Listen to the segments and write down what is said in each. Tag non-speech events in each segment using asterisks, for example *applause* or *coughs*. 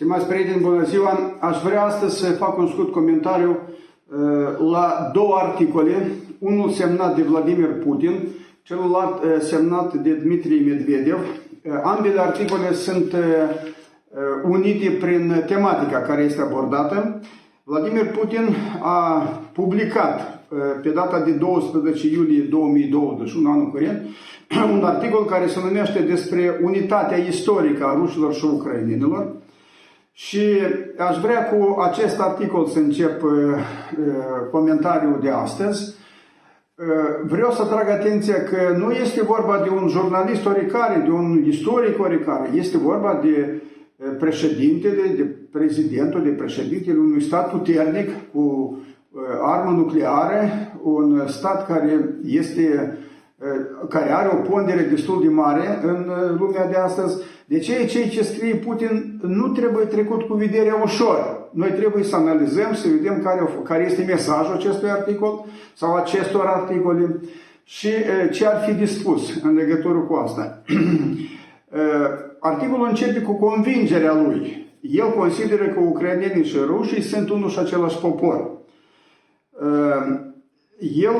Stimați prieteni, bună ziua! Aș vrea astăzi să fac un scurt comentariu uh, la două articole, unul semnat de Vladimir Putin, celălalt uh, semnat de Dmitri Medvedev. Uh, ambele articole sunt unite prin tematica care este abordată. Vladimir Putin a publicat pe data de 12 iulie 2021, anul curent, *clears throat* un articol care se numește despre unitatea istorică a rușilor și ucrainenilor, și aș vrea cu acest articol să încep uh, uh, comentariul de astăzi. Uh, vreau să trag atenția că nu este vorba de un jurnalist oricare, de un istoric oricare, este vorba de președintele, de prezidentul, de președintele unui stat puternic cu armă nucleară, un stat care este care are o pondere destul de mare în lumea de astăzi. De ce cei ce scrie Putin nu trebuie trecut cu vederea ușor. Noi trebuie să analizăm, să vedem care, care este mesajul acestui articol sau acestor articole și ce ar fi dispus în legătură cu asta. *clears throat* Articolul începe cu convingerea lui. El consideră că ucrainenii și rușii sunt unul și același popor. El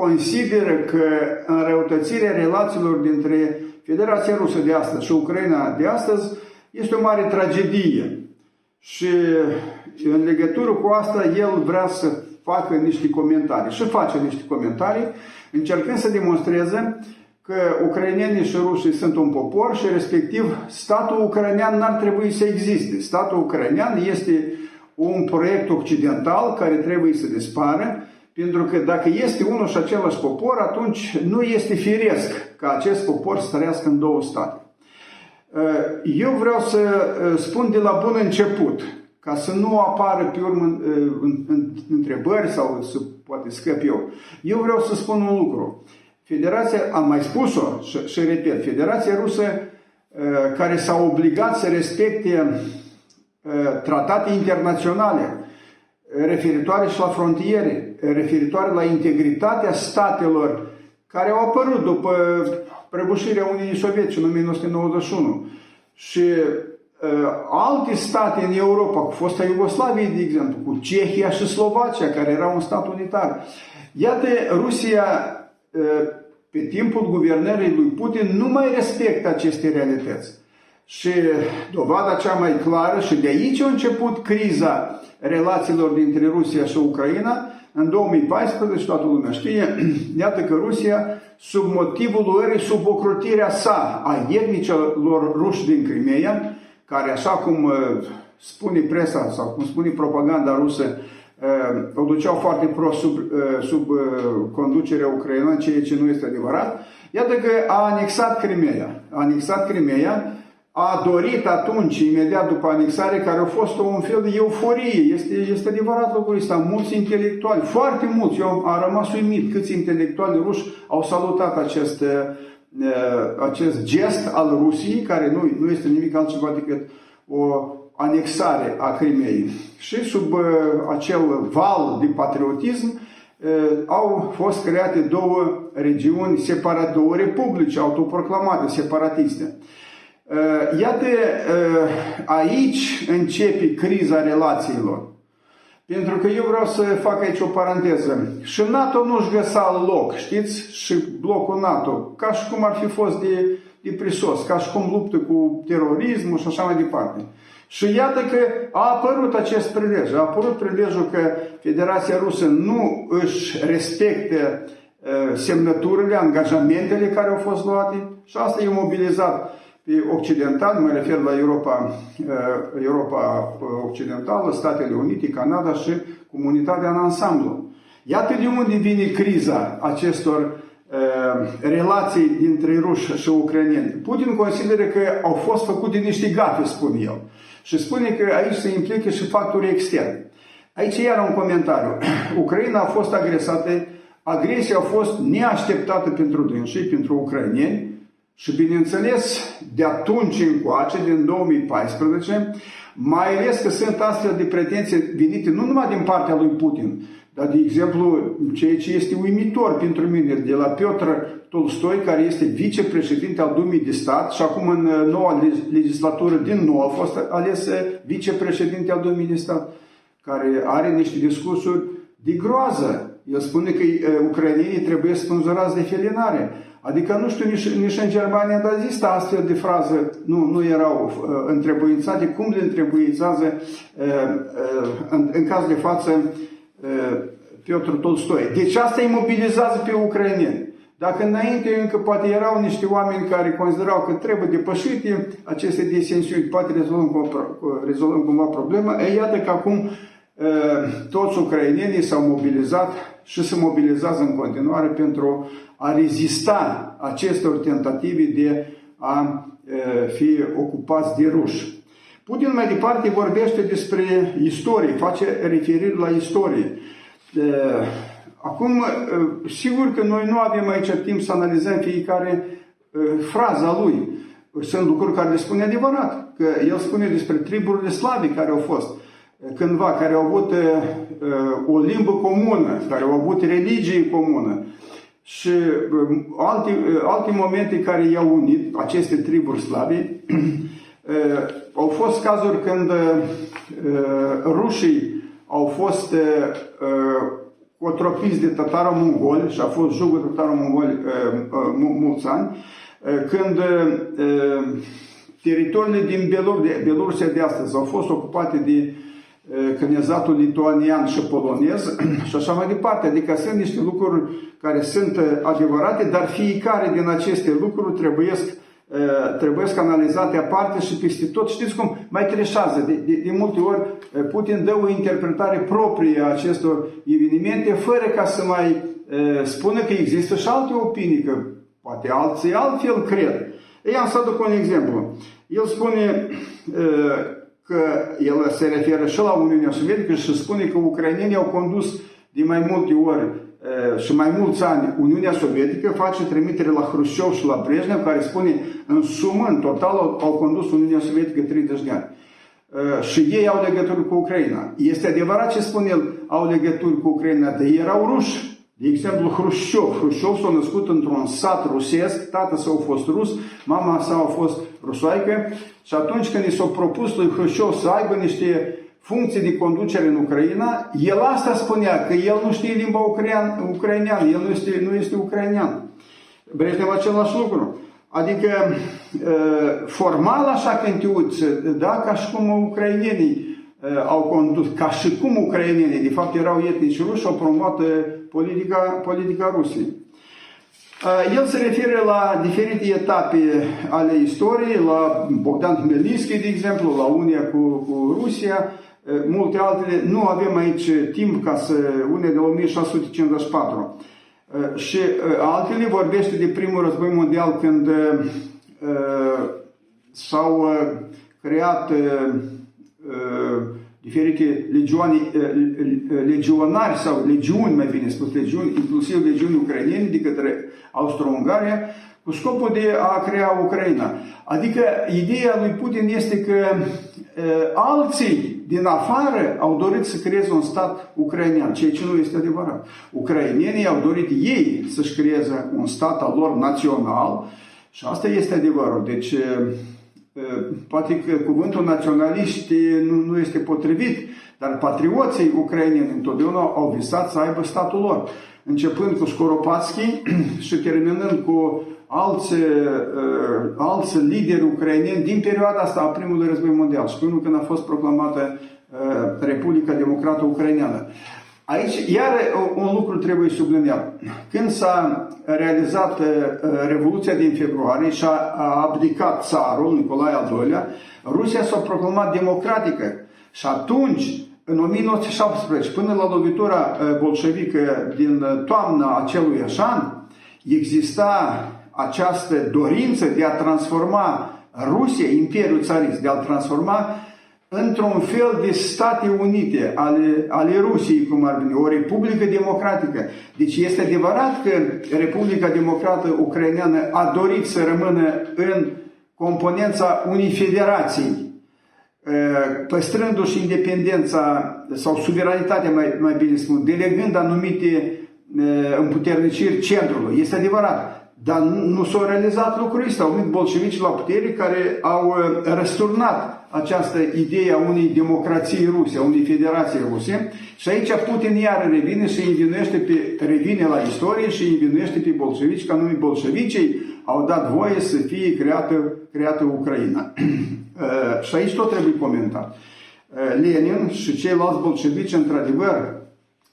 consideră că înrăutățirea relațiilor dintre Federația Rusă de astăzi și Ucraina de astăzi este o mare tragedie. Și în legătură cu asta el vrea să facă niște comentarii și face niște comentarii încercând să demonstreze că ucrainenii și rușii sunt un popor și respectiv statul ucrainean n-ar trebui să existe. Statul ucrainean este un proiect occidental care trebuie să dispară pentru că dacă este unul și același popor, atunci nu este firesc ca acest popor să trăiască în două state. Uh, eu vreau să uh, spun de la bun început, ca să nu apară pe urmă uh, întrebări sau să poate scăp eu. Eu vreau să spun un lucru. Federația, am mai spus-o și, și repet, Federația Rusă care s-a obligat să respecte tratate internaționale referitoare și la frontiere, referitoare la integritatea statelor care au apărut după prăbușirea Uniunii Sovietice în 1991 și uh, alte state în Europa, cu fosta Iugoslavie, de exemplu, cu Cehia și Slovacia, care era un stat unitar. Iată, Rusia, uh, pe timpul guvernării lui Putin, nu mai respectă aceste realități. Și dovada cea mai clară, și de aici a început criza relațiilor dintre Rusia și Ucraina, în 2014, toată lumea știe, *clears throat* iată că Rusia, sub motivul luării, sub ocrotirea sa a etnicilor ruși din Crimea, care așa cum uh, spune presa sau cum spune propaganda rusă, uh, o duceau foarte prost sub, uh, sub conducerea ucraineană, ceea ce nu este adevărat, iată că a anexat Crimea. A anexat Crimea, a dorit atunci, imediat după anexare, care a fost un fel de euforie. Este, este adevărat lucrul ăsta. Mulți intelectuali, foarte mulți, eu am rămas uimit câți intelectuali ruși au salutat acest, uh, acest gest al Rusiei, care nu, nu este nimic altceva decât o anexare a Crimeei. Și sub uh, acel val de patriotism, uh, au fost create două regiuni separate, două republici autoproclamate, separatiste. Uh, iată, uh, aici începe criza relațiilor. Pentru că eu vreau să fac aici o paranteză. Și NATO nu-și găsa loc, știți? Și blocul NATO, ca și cum ar fi fost de, de prisos, ca și cum luptă cu terorismul și așa mai departe. Și iată că a apărut acest prilej. A apărut prilejul că Federația Rusă nu își respectă uh, semnăturile, angajamentele care au fost luate și asta e mobilizat pe occidental, mă refer la Europa, uh, Europa uh, Occidentală, Statele Unite, Canada și comunitatea în ansamblu. Iată de unde vine criza acestor uh, relații dintre ruși și ucraineni. Putin consideră că au fost făcute niște gafe, spune el. Și spune că aici se implică și factori externi. Aici iar un comentariu. *clears throat* Ucraina a fost agresată, agresia a fost neașteptată pentru dânsii, pentru ucraineni, și bineînțeles, de atunci încoace, din 2014, mai ales că sunt astfel de pretenții venite nu numai din partea lui Putin, Dar, de exemplu, ceea ce este uimitor pentru mine, de la Piotr Tolstoi, care este vicepreședinte al Dumii de Stat și acum în uh, noua legislatură din nou a fost ales uh, vicepreședinte al Dumii de Stat, care are niște discursuri de groază. El spune că uh, ucrainienii trebuie spânzurați de felinare. Adică, nu știu, nici, nici în Germania, dar există astfel de frază, nu, nu erau uh, întrebuințate, cum le întrebuințează uh, uh, în, în caz de față uh, Piotr Tolstoi. Deci asta îi mobilizează pe ucraineni. Dacă înainte încă poate erau niște oameni care considerau că trebuie depășite aceste disensiuni, poate rezolvăm, rezolvăm cumva problema, e iată că acum toți ucrainenii s-au mobilizat și se mobilizează în continuare pentru a rezista acestor tentative de a fi ocupați de ruși. Putin mai departe vorbește despre istorie, face referire la istorie. Acum, sigur că noi nu avem aici timp să analizăm fiecare fraza lui. Sunt lucruri care le spune adevărat, că el spune despre triburile slavi care au fost cândva, care au avut o limbă comună, care au avut religie comună și alte, alte momente care i-au unit aceste triburi slavi. *clears throat* Au fost cazuri când rușii au fost cotropiți de tataro-mongoli și a fost jugul tataro-mongoli mulți ani, când teritoriile din Belor, de, Belorusia de astăzi au fost ocupate de cnezatul lituanian și polonez *clears throat* și așa mai departe. Adică sunt niște lucruri care sunt adevărate, dar fiecare din aceste lucruri trebuie trebuie să analizate aparte și peste tot. Știți cum? Mai treșează. De, de, de multe ori Putin dă o interpretare proprie a acestor evenimente fără ca să mai uh, spună că există și alte opinii, că poate alții altfel cred. Ei, am să aduc un exemplu. El spune uh, că el se referă și la Uniunea Sovietică și spune că ucrainenii au condus de mai multe ori și mai mulți ani Uniunea Sovietică face trimitere la Hrușov și la Brezhnev, care spune în sumă, în total, au condus Uniunea Sovietică 30 de ani. Și ei au legături cu Ucraina. Este adevărat ce spune el, au legături cu Ucraina, dar ei erau ruși. De exemplu, Hrușov. Hrușov s-a născut într-un sat rusesc, tată său a fost rus, mama sa a fost rusoaică și atunci când i s-a propus lui Hrușov să aibă niște funcții de conducere în Ucraina, el asta spunea, că el nu știe limba ucraineană, ucraineană el nu este, nu este ucrainean. Brejnev același lucru. Adică, formal așa când te uiți, da, ca și cum ucrainenii au condus, ca și cum ucrainenii, de fapt erau etnici ruși, au promovat politica, politica Rusiei. El se referă la diferite etape ale istoriei, la Bogdan Hmelnitski, de exemplu, la Unia cu, cu Rusia, multe altele. Nu avem aici timp ca să une de 1654. Și altele vorbește de primul război mondial când s-au creat diferite legioane, legionari sau legiuni, mai bine spus, legiuni, inclusiv legiuni ucrainene de către Austro-Ungaria, cu scopul de a crea Ucraina. Adică ideea lui Putin este că e, alții din afară au dorit să creeze un stat ucrainean, ceea ce nu este adevărat. Ucrainenii au dorit ei să-și creeze un stat al lor național și asta este adevărul. Deci poate că cuvântul naționaliști nu, nu este potrivit, dar patrioții ucraineni întotdeauna au visat să aibă statul lor. Începând cu Skoropatski *clears throat* și terminând cu alți, uh, alți lideri ucraineni din perioada asta a primului război mondial și până când a fost proclamată uh, Republica Democrată Ucraineană. Aici, iar un lucru trebuie subliniat. Când s-a realizat uh, Revoluția din februarie și a abdicat țarul Nicolae al II-lea, Rusia s-a proclamat democratică. Și atunci, în 1917, până la lovitura uh, bolșevică din toamna acelui an, exista această dorință de a transforma Rusia, Imperiul Țarist, de a-l transforma într-un fel de State Unite ale, ale Rusiei, cum ar veni, o Republică Democratică. Deci este adevărat că Republica Democrată Ucraineană a dorit să rămână în componența unei federații. păstrându-și independența sau suveranitatea, mai, mai bine spun, delegând anumite împuterniciri centrului. Este adevărat. Dar nu s-au realizat lucrurile astea. Au venit bolșevici la putere care au răsturnat această idee a unei democrații ruse, a unei federații ruse. Și aici Putin iar revine și învinuiește pe, revine la istorie și învinuiește pe bolșevici, că anume bolșevicii au dat voie să fie creată, creată Ucraina. *clears throat* și aici tot trebuie comentat. Lenin și ceilalți bolșevici, într-adevăr,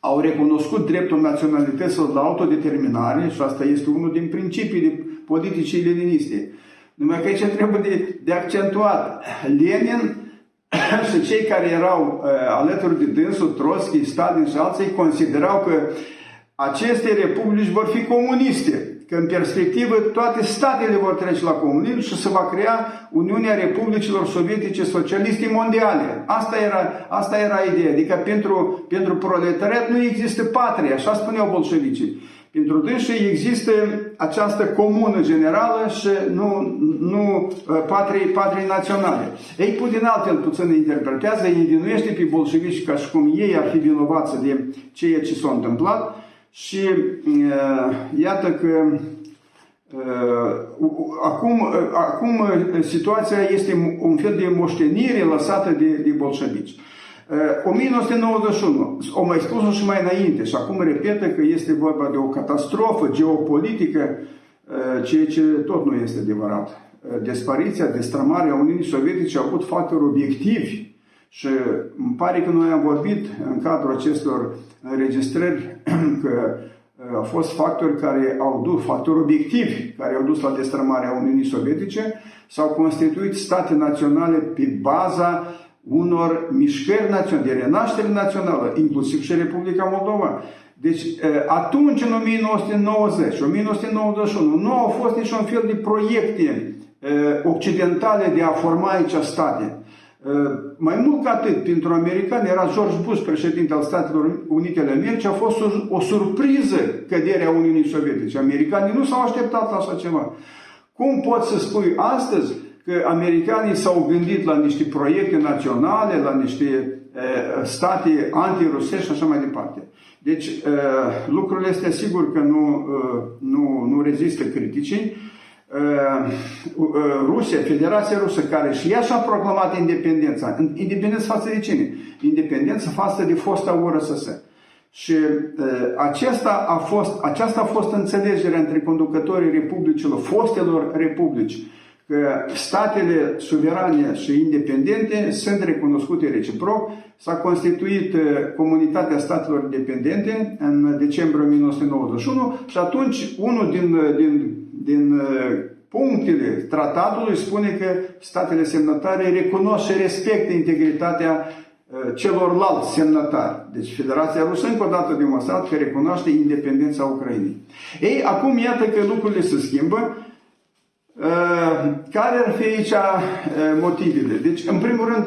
au recunoscut dreptul naționalităților la autodeterminare și asta este unul din principiile politicii leniniste. Numai că aici trebuie de, de accentuat. Lenin *coughs* și cei care erau uh, alături de dânsul, Trotsky, Stalin și alții, considerau că aceste republici vor fi comuniste că în perspectivă toate statele vor trece la comunism și se va crea Uniunea Republicilor Sovietice Socialiste Mondiale. Asta era, asta era ideea. Adică pentru, pentru proletariat nu există patrie, așa spuneau bolșevicii. Pentru dânsii există această comună generală și nu, nu uh, patrii, patrii naționale. Ei, Putin altfel puțin interpretează, îi învinuiește pe bolșevici ca și cum ei ar fi vinovați de ceea ce s-a întâmplat și uh, iată că uh, acum, uh, acum situația este un fel de moștenire lăsată de, de bolșevici. 1991, o mai spus și mai înainte și acum repetă că este vorba de o catastrofă geopolitică, ceea ce tot nu este adevărat. Dispariția, destrămarea Uniunii Sovietice au avut factori obiectivi și îmi pare că noi am vorbit în cadrul acestor înregistrări *clears throat* că uh, au fost factori care au dus, factori obiectivi, care au dus la destrămarea Uniunii Sovietice, s-au constituit state naționale pe baza unor mișcări naționale, de renaștere națională, inclusiv și Republica Moldova. Deci uh, atunci, în 1990, 1991, nu au fost niciun fel de proiecte uh, occidentale de a forma aici state. Ă, mai mult ca atât, pentru americani era George Bush, președinte al Statelor Unite ale Americii, a fost o, o surpriză căderea Uniunii Sovietice. Americanii nu s-au așteptat la așa ceva. Cum poți să spui astăzi că americanii s-au gândit la niște proiecte naționale, la niște e, state antirusești și așa mai departe? Deci, e, lucrurile astea sigur că nu, nu, nu rezistă criticii. Uh, uh, Rusia, Federația Rusă, care și ea și-a proclamat independența. Independență față de cine? Independență față de fosta URSS. Și uh, aceasta a fost, aceasta a fost înțelegerea între conducătorii republicilor, fostelor republici, că statele suverane și independente sunt recunoscute reciproc. S-a constituit Comunitatea Statelor Independente în decembrie 1991 și atunci unul din, din din uh, punctele tratatului spune că statele semnătare recunosc și respectă integritatea uh, celorlalți semnătari. Deci Federația Rusă încă o dată a demonstrat că recunoaște independența Ucrainei. Ei, acum iată că lucrurile se schimbă. Uh, care ar fi aici motivele? Deci, în primul rând,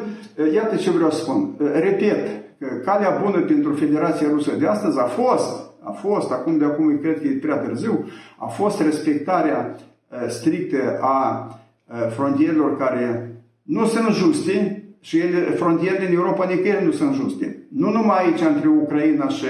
iată ce vreau să spun. Repet, că calea bună pentru Federația Rusă de astăzi a fost a fost, acum de acum cred că e prea târziu, a fost respectarea strictă a frontierelor care nu sunt juste și ele, frontierele în Europa nicăieri nu sunt juste. Nu numai aici între Ucraina și,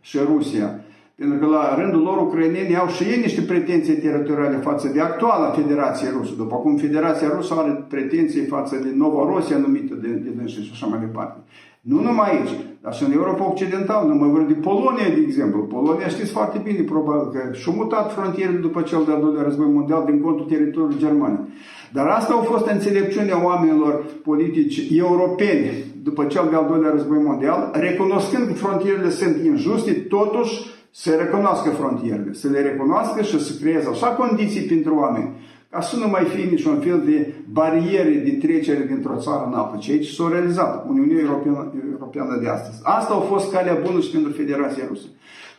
și Rusia. Pentru că la rândul lor ucrainenii au și ei niște pretenții teritoriale față de actuala Federație Rusă. După cum Federația Rusă are pretenții față de Nova numită de, de dânsi și așa mai departe. Nu numai aici, dar și în Europa Occidentală, nu mă vorbim de Polonia, de exemplu. Polonia știți foarte bine, probabil, că și-a mutat frontierele după cel de-al doilea război mondial din contul teritoriului german. Dar asta a fost înțelepciunea oamenilor politici europeni după cel de-al doilea război mondial, recunoscând că frontierele sunt injuste, totuși să recunoască frontierele, să le recunoască și să creeze așa condiții pentru oameni ca să nu mai fie niciun fel de bariere de trecere dintr-o țară în altă, ceea ce s-a realizat Uniunea Europeană, Europeană de astăzi. Asta a fost calea bună și pentru Federația Rusă.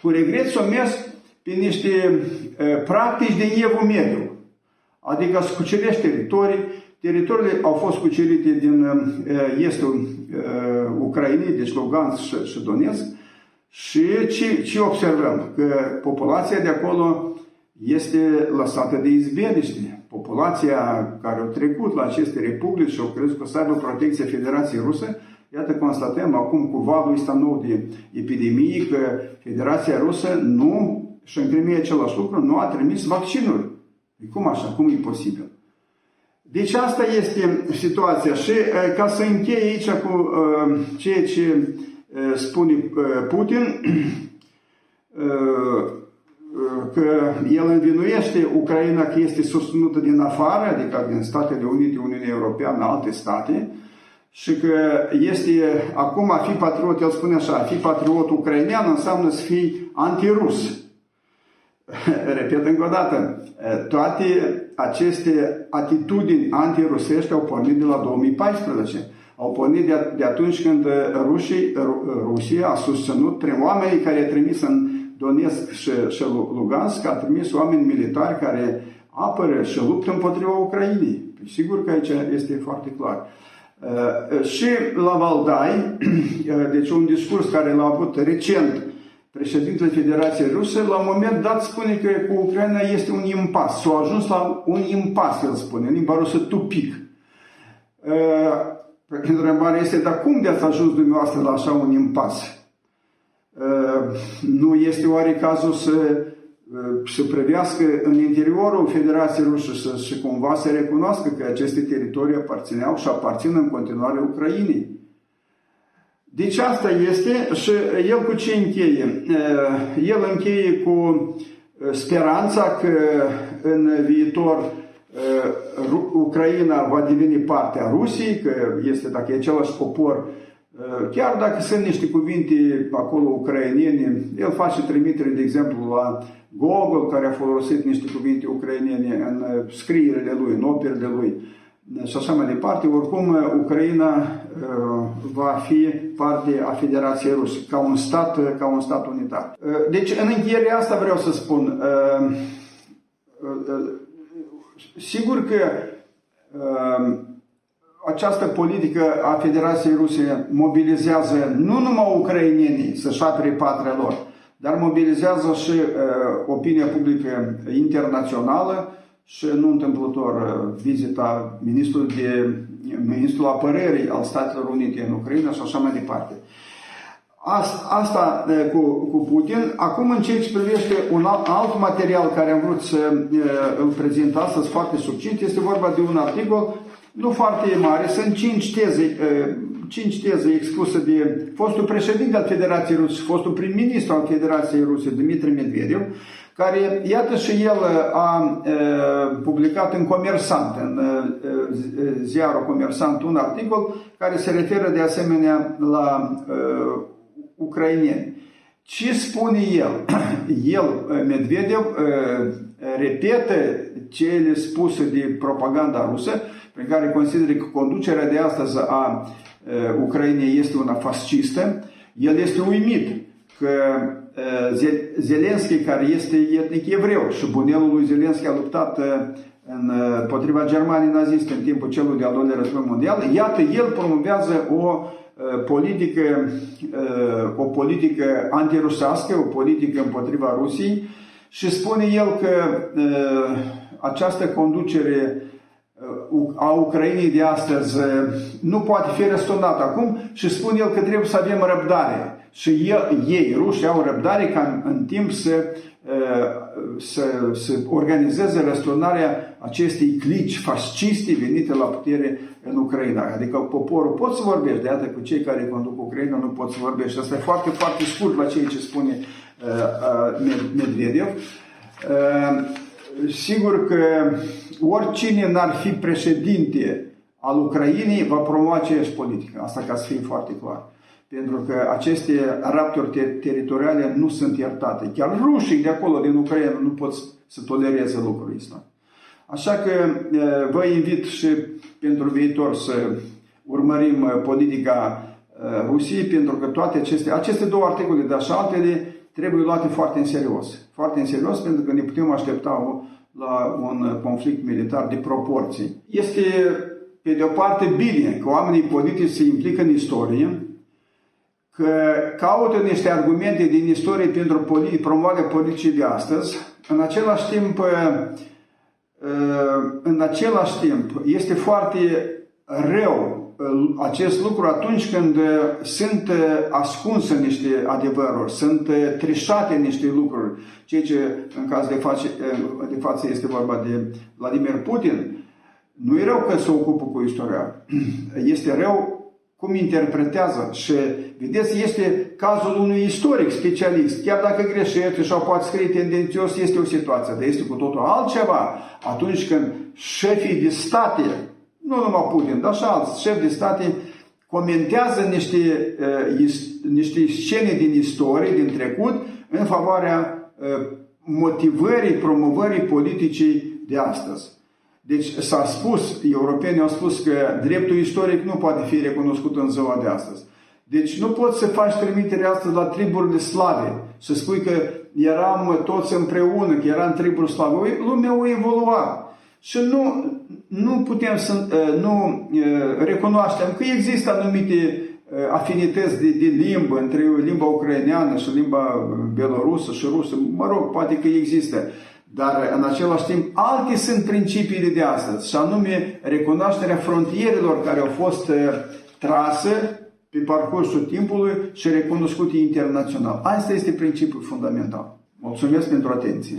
Cu regret s-a mers pe niște uh, practici de evul mediu, adică să cucerești teritorii, teritoriile au fost cucerite din uh, estul uh, Ucrainei, deci Lugansk și, și Donetsk, și ce, ce observăm? Că populația de acolo este lăsată de izbeliște populația care a trecut la aceste republici și au crezut că să aibă protecția Federației Rusă, iată constatăm acum cu valul ăsta nou de epidemie că Federația Rusă nu și în același lucru, nu a trimis vaccinuri. Cum așa? Cum e posibil? Deci asta este situația și ca să închei aici cu uh, ceea ce uh, spune uh, Putin, *clears throat* că el învinuiește Ucraina că este susținută din afară, adică din Statele Unite, Uniunea Europeană, alte state, și că este acum a fi patriot, el spune așa, a fi patriot ucrainean înseamnă să fii antirus. *laughs* Repet încă o dată, toate aceste atitudini antirusești au pornit de la 2014. Au pornit de, de atunci când rușii, Rusia a susținut prin oamenii care a trimis în Donetsk și, și Lugansk, a trimis oameni militari care apără și luptă împotriva Ucrainei. Sigur că aici este foarte clar. Și la Valdai, *clears throat* deci un discurs care l-a avut recent președintele Federației Ruse, la un moment dat spune că cu Ucraina este un impas. S-a ajuns la un impas, el spune, în limba rusă, tupic. Întrebarea este, dar cum de ați ajuns dumneavoastră la așa un impas? Nu este oare cazul să, să prevească în interiorul Federației Ruse să, și cumva să recunoască că aceste teritorii aparțineau și aparțin în continuare Ucrainei? Deci asta este și el cu ce încheie? Eh, el încheie cu eh, speranța că în viitor eh, Ucraina va deveni partea Rusiei, că este, dacă e același popor, chiar dacă sunt niște cuvinte acolo ucrainene, el face trimitere, de exemplu, la Gogol, care a folosit niște cuvinte ucrainene în scrierile lui, în operele lui și așa mai departe, oricum Ucraina va fi parte a Federației Ruse, ca un stat, ca un stat unitar. Deci, în încheiere asta vreau să spun. Sigur că această politică a Federației Ruse mobilizează nu numai ucrainenii să-și apere patria lor, dar mobilizează și opinia publică internațională, și nu întâmplător uh, vizita ministrului, de, ministrul apărării al Statelor Unite în Ucraina și așa mai departe. Asta, asta uh, cu, cu Putin. Acum în ceea ce privește un alt, alt material care am vrut să uh, îl prezint astăzi foarte succint, este vorba de un articol nu foarte mare, sunt cinci teze, cinci teze expuse de fostul președinte al Federației Ruse, fostul prim-ministru al Federației Ruse, Dmitri Medvedev, care, iată și el a publicat în Comersant, în ziarul Comersant, un articol care se referă de asemenea la ucraineni. Ce spune el? *clears throat* El, Medvedev, repetă cele spuse de propaganda rusă, prin care consideră că conducerea de astăzi a Ucrainei este una fascistă. El este uimit că Zelenski, care este etnic evreu și bunelul lui Zelenski a luptat în, potriva Germaniei naziste în timpul celui de-al doilea război mondial, iată, el promovează o politică, o politică antirusească, o politică împotriva Rusiei și spune el că această conducere a Ucrainei de astăzi nu poate fi răsturnată acum și spune el că trebuie să avem răbdare și el, ei, rușii, au răbdare ca în, în timp să, să, să organizeze răsturnarea acestei clici fasciste venite la putere în Ucraina. Adică poporul pot să vorbești, de iată cu cei care conduc Ucraina nu pot să vorbești. Asta e foarte, foarte scurt la ceea ce spune uh, Medvedev. Uh, sigur că oricine n-ar fi președinte al Ucrainei va promova aceeași politică. Asta ca să fie foarte clar pentru că aceste rapturi ter- teritoriale nu sunt iertate. Chiar rușii de acolo, din Ucraina, nu pot să tolereze lucrul ăsta. Așa că vă invit și pentru viitor să urmărim politica Rusiei, pentru că toate aceste, aceste două articole, dar și altele, trebuie luate foarte în serios. Foarte în serios, pentru că ne putem aștepta la un conflict militar de proporții. Este, pe de o parte, bine că oamenii politici se implică în istorie, că caută niște argumente din istorie pentru promovarea politicii de astăzi, în același timp în același timp, este foarte rău acest lucru atunci când sunt ascunse niște adevăruri, sunt trișate niște lucruri, ceea ce în caz de, face, de față este vorba de Vladimir Putin, nu e rău că se ocupă cu istoria, *clears throat* este rău cum interpretează. Și, vedeți, este cazul unui istoric specialist. Chiar dacă greșește sau poate scrie tendențios, este o situație, dar este cu totul altceva. Atunci când șefii de state, nu numai Putin, dar și alți șefi de state, comentează niște, uh, niște scene din istorie, din trecut, în favoarea uh, motivării, promovării politicii de astăzi. Deci s-a spus, europenii au spus că dreptul istoric nu poate fi recunoscut în ziua de astăzi. Deci nu poți să faci trimitere astăzi la triburile slave, să spui că eram toți împreună, că eram triburi slave. Lumea a evoluat. Și nu, nu putem să ă, nu ă, recunoaștem că există anumite ă, afinități de, de limbă între limba ucraineană și limba belorusă și rusă. Mă rog, poate că există. Dar în același timp, alte sunt principiile de astăzi, și anume recunoașterea frontierelor care au fost uh, trase pe parcursul timpului și recunoscute internațional. Asta este principiul fundamental. Mulțumesc pentru atenție!